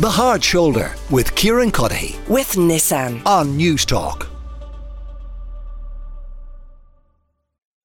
The Hard Shoulder with Kieran Cuddihy with Nissan. on News Talk.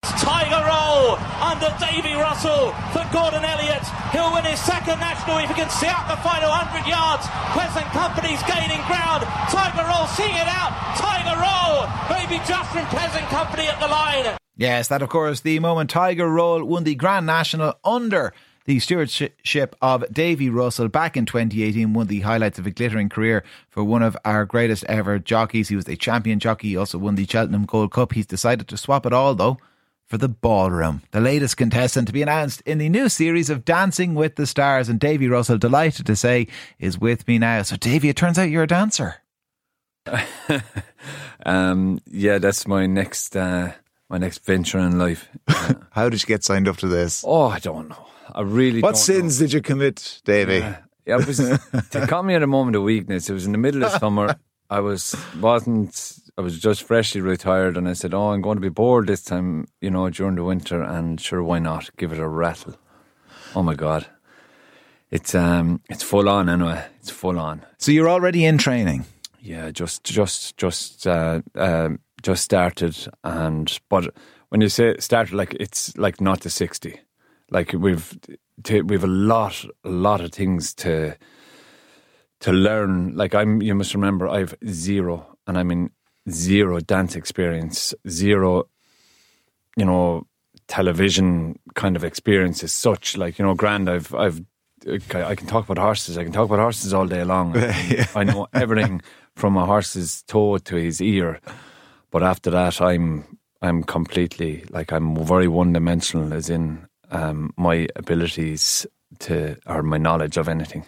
Tiger roll under Davy Russell for Gordon Elliott. He'll win his second national if he can see out the final 100 yards. Pleasant Company's gaining ground. Tiger roll, seeing it out. Tiger roll. Maybe just from Pleasant Company at the line. Yes, that of course the moment Tiger Roll won the Grand National under the stewardship of Davy Russell back in 2018 one of the highlights of a glittering career for one of our greatest ever jockeys. He was a champion jockey, he also won the Cheltenham Gold Cup. He's decided to swap it all though for the ballroom. The latest contestant to be announced in the new series of Dancing with the Stars and Davy Russell delighted to say is with me now. So Davy, it turns out you're a dancer. Um, yeah, that's my next uh, my next venture in life. Uh, How did you get signed up to this? oh, I don't know. I really What sins did you commit, Davy? Know. Yeah, it was they caught me at a moment of weakness. It was in the middle of summer. I was wasn't. I was just freshly retired, and I said, "Oh, I'm going to be bored this time, you know, during the winter." And sure, why not give it a rattle? Oh my god, it's um, it's full on anyway. It's full on. So you're already in training. Yeah, just just just uh, um, just started, and but when you say started, like it's like not the sixty. Like we've t- we've a lot a lot of things to to learn. Like I'm, you must remember, I've zero, and I mean zero dance experience, zero, you know, television kind of experience as such. Like you know, grand. I've I've I can talk about horses. I can talk about horses all day long. I know everything from a horse's toe to his ear. But after that, I'm I'm completely like I'm very one dimensional, as in um, my abilities to or my knowledge of anything.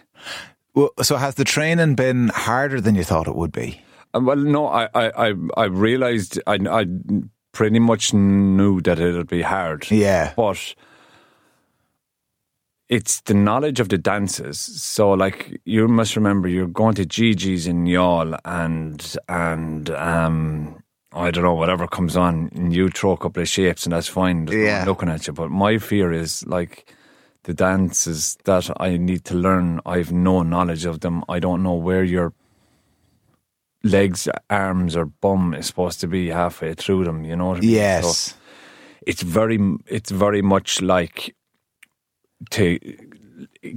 Well, so has the training been harder than you thought it would be? Uh, Well, no, I I I, I realized I I pretty much knew that it'd be hard. Yeah. but it's the knowledge of the dances. So, like, you must remember, you're going to Gigi's in Youghal, and and um, I don't know whatever comes on, and you throw a couple of shapes, and that's fine. There's no one Yeah. looking at you. But my fear is like the dances that I need to learn. I've no knowledge of them. I don't know where your legs, arms, or bum is supposed to be halfway through them. You know what I mean? So Yes. it's very it's very much like to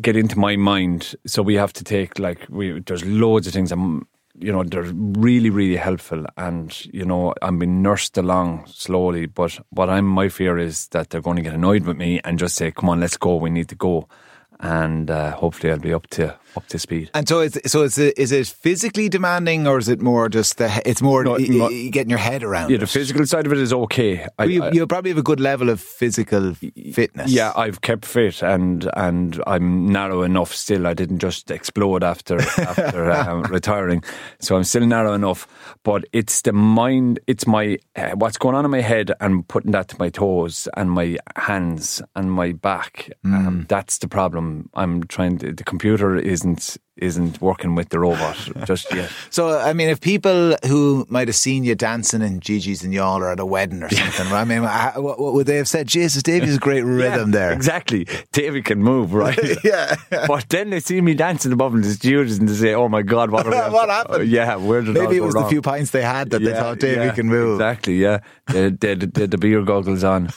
get into my mind so we have to take like we there's loads of things um you know they're really really helpful. And you know I'm being nursed along slowly but what I'm my fear is that they're going to get annoyed with me and just say come on let's go. We need to go. And uh, hopefully I'll be up to up to speed And so, it's, so it's, is it physically demanding, or is it more just the? It's more No, y- no. getting your head around. yeah it? the physical side of it is okay I, you, you probably have a good level of physical fitness. Yeah, I've kept fit and and I'm narrow enough still. I didn't just explode after after um, retiring, so I'm still narrow enough. But it's the mind, it's my uh, what's going on in my head and putting that to my toes and my hands and my back. Um, that's the problem. I'm trying. To, the computer isn't isn't working with the robot just yet. So, I mean, if people who might have seen you dancing in Gigi's and Youghal or at a wedding or something, right? I mean, what, what would they have said? Jesus, Davy's a great rhythm Yeah, there. Exactly. David can move, right? Yeah. But then they see me dancing above in the studios and they say, oh my God, what, What happened? Uh, yeah, where did Maybe it was wrong? the few pints they had that they thought Davy can move. Exactly, yeah. They they the beer goggles on.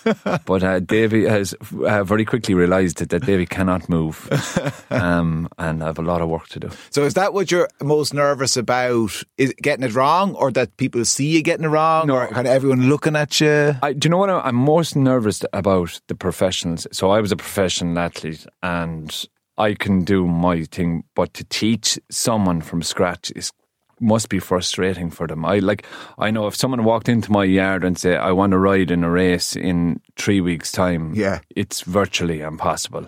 but uh, Davy has uh, very quickly realised that, that Davy cannot move. Um, and I have a lot of work to do. So, is that what you're most nervous about? Is getting it wrong, or that people see you getting it wrong, No. or kind of everyone looking at you? I, do you know what I'm most nervous about the professionals? So I was a professional athlete and I can do my thing, but to teach someone from scratch is must be frustrating for them. I like I know if someone walked into my yard and said I want to ride in a race in three weeks' time, Yeah. it's virtually impossible.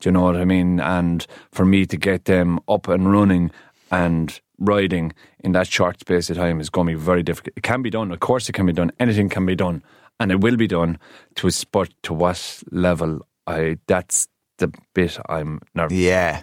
Do you know what I mean? And for me to get them up and running and riding in that short space of time is going to be very difficult. It can be done, of course, it can be done. Anything can be done, and it will be done to a spot to what level. I that's the bit I'm nervous. Yeah.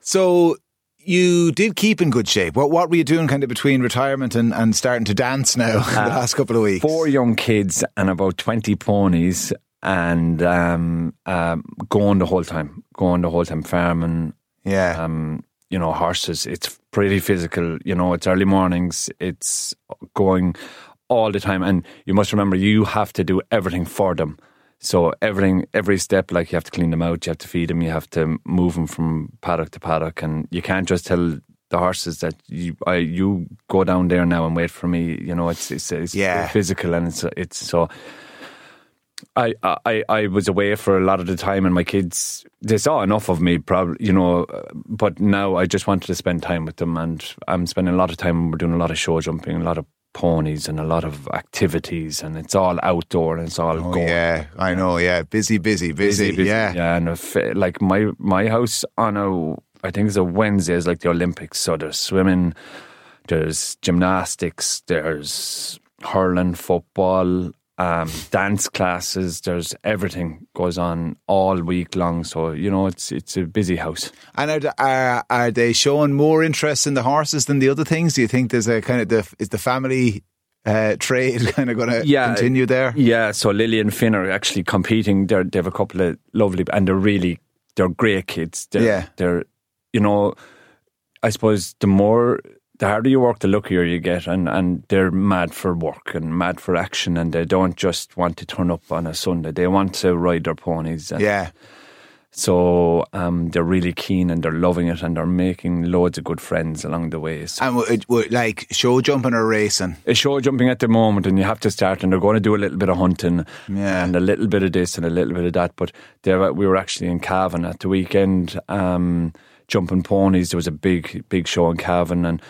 So you did keep in good shape. What what were you doing kind of between retirement and, and starting to dance now the uh, last couple of weeks? Four young kids and about twenty ponies, and um, um, going the whole time, going the whole time, farming. Yeah. Um, you know, horses. It's pretty physical. You know, it's early mornings. It's going all the time, and you must remember you have to do everything for them. So everything, every step, like you have to clean them out, you have to feed them, you have to move them from paddock to paddock, and you can't just tell the horses that you I, you go down there now and wait for me. You know, it's it's, it's Yeah. physical and it's it's so. I, I I was away for a lot of the time, and my kids they saw enough of me, probably you know. uh, But now I just wanted to spend time with them, and I'm spending a lot of time. We're doing a lot of show jumping, a lot of ponies, and a lot of activities, and it's all outdoor and it's all Oh, going. yeah, I know. Yeah, busy, busy, busy. Yeah. yeah. And if, like my my house on a, I think it's a Wednesday is like the Olympics. So there's swimming, there's gymnastics, there's hurling, football, um, dance classes. There's everything goes on all week long. So you know it's it's a busy house. And are, are are they showing more interest in the horses than the other things? Do you think there's a kind of the is the family uh, trade kind of going to Yeah. continue there? Yeah, so Lily and Finn are actually competing. They're, they have a couple of lovely, and they're really, they're great kids. They're, Yeah. they're, you know, I suppose the more, the harder you work, the luckier you get, and and they're mad for work and mad for action, and they don't just want to turn up on a Sunday. They want to ride their ponies. And Yeah, So um, they're really keen and they're loving it, and they're making loads of good friends along the way. So and w- w- like show jumping or racing. it's show jumping at the moment, and you have to start, and they're going to do a little bit of hunting, Yeah. and a little bit of this and a little bit of that. But they were, we were actually in Cavan at the weekend, um, jumping ponies. There was a big, big show in Cavan, and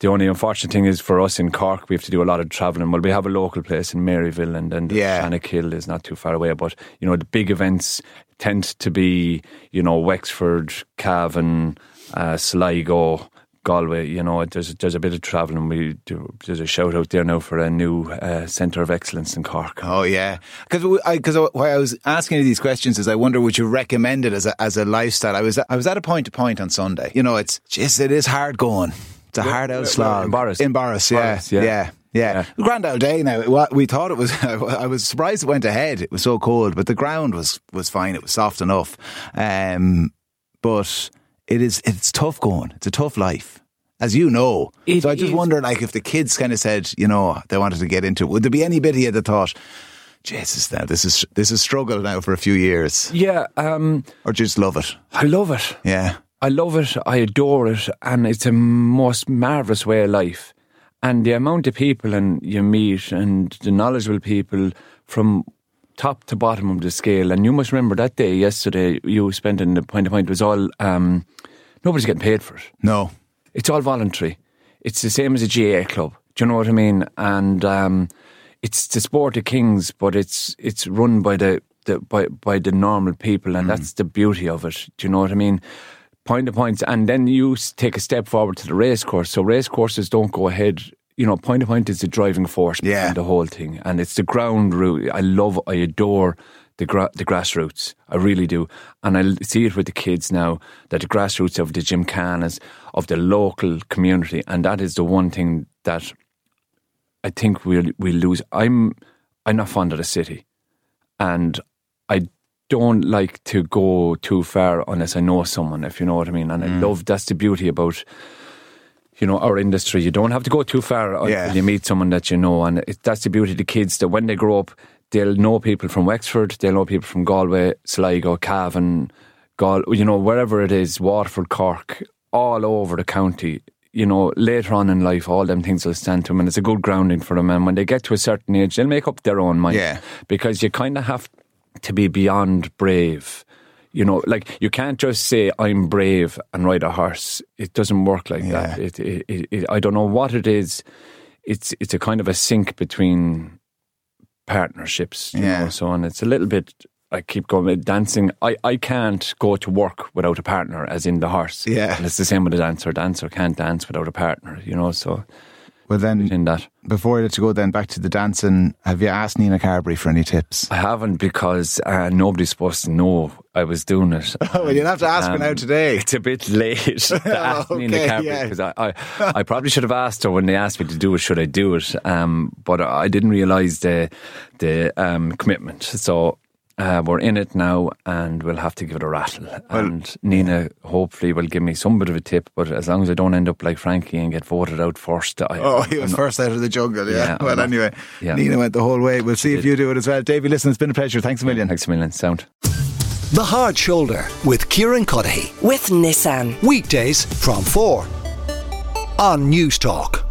the only unfortunate thing is for us in Cork, we have to do a lot of travelling. Well, we have a local place in Maryville, and then the Yeah. Shannakill is not too far away. But you know, the big events tend to be, you know, Wexford, Cavan, uh, Sligo. Galway, you know, there's there's a bit of travelling. We do, there's a shout out there now for a new uh, centre of excellence in Cork. Oh yeah, because because why I was asking you these questions is I wonder would you recommend it as a as a lifestyle? I was I was at a point to point on Sunday. You know, it's just it is hard going. It's a hard out where- slog in Borris? In Borris, yeah, Borris, yeah. yeah. Yeah, Grand old day now. What we thought it was, I was surprised it went ahead. It was so cold, but the ground was was fine. It was soft enough. Um, but it is it's tough going. It's a tough life, as you know. It so I just is. wonder, like, if the kids kind of said, you know, they wanted to get into it, would there be any bit of you that thought, Jesus, now this is this is struggle now for a few years, Yeah, um, or just love it? I love it. Yeah, I love it. I adore it, and it's a most marvelous way of life. And the amount of people and you meet, and the knowledgeable people from top to bottom of the scale. And you must remember that day yesterday you spent in the point to point was all um, nobody's getting paid for it. no, It's all voluntary. It's the same as a GA club. Do you know what I mean? And um, it's the sport of kings, but it's it's run by the, the by by the normal people, and that's the beauty of it. Do you know what I mean? Point to points, and then you take a step forward to the race course. So race courses don't go ahead. You know, point to point is the driving force Yeah. behind the whole thing, and it's the ground route. I love, I adore the gra- the grassroots. I really do, and I see it with the kids now that the grassroots of the gymkhanas of the local community, and that is the one thing that I think we'll we lose. I'm I'm not fond of the city, and I don't like to go too far unless I know someone. If you know what I mean, and I mm. love that's the beauty about you know our industry. You don't have to go too far until Yeah. you meet someone that you know, and it, that's the beauty of the kids. That when they grow up, they'll know people from Wexford, they'll know people from Galway, Sligo, Cavan, Gal, you know wherever it is, Waterford, Cork, all over the county. You know, later on in life, all them things will stand to them, and it's a good grounding for them. And when they get to a certain age, they'll make up their own mind. Yeah. because you kind of have to be beyond brave. You know, like you can't just say I'm brave and ride a horse. It doesn't work like that. Yeah. It, it, it, it, I don't know what it is. It's it's a kind of a sync between partnerships. You Yeah. know, so on. It's a little bit. I keep going with dancing. I, I can't go to work without a partner, as in the horse. Yeah. and it's the same with a dancer. Dancer can't dance without a partner. You know, so well then in that. before I let you go, then back to the dancing. Have you asked Nina Carberry for any tips? I haven't because uh, nobody's supposed to know I was doing it. Oh, well, you'll have to ask her Um, now today. It's a bit late to ask me in the Okay, carpet yeah. because I, I, I probably should have asked her when they asked me to do it. Should I do it? Um, but I didn't realise the the um, commitment. So uh, we're in it now, and we'll have to give it a rattle. and Nina hopefully will give me some bit of a tip, but as long as I don't end up like Frankie and get voted out first, I, Oh, he was I'm first out of the jungle, yeah. Yeah, well, not- anyway, yeah. Nina went the whole way. We'll see if you do it as well. Davy, listen, it's been a pleasure. Thanks a million. Thanks a million. Sound. The Hard Shoulder with Kieran Cuddihy. With Nissan. Weekdays from 4 on News Talk.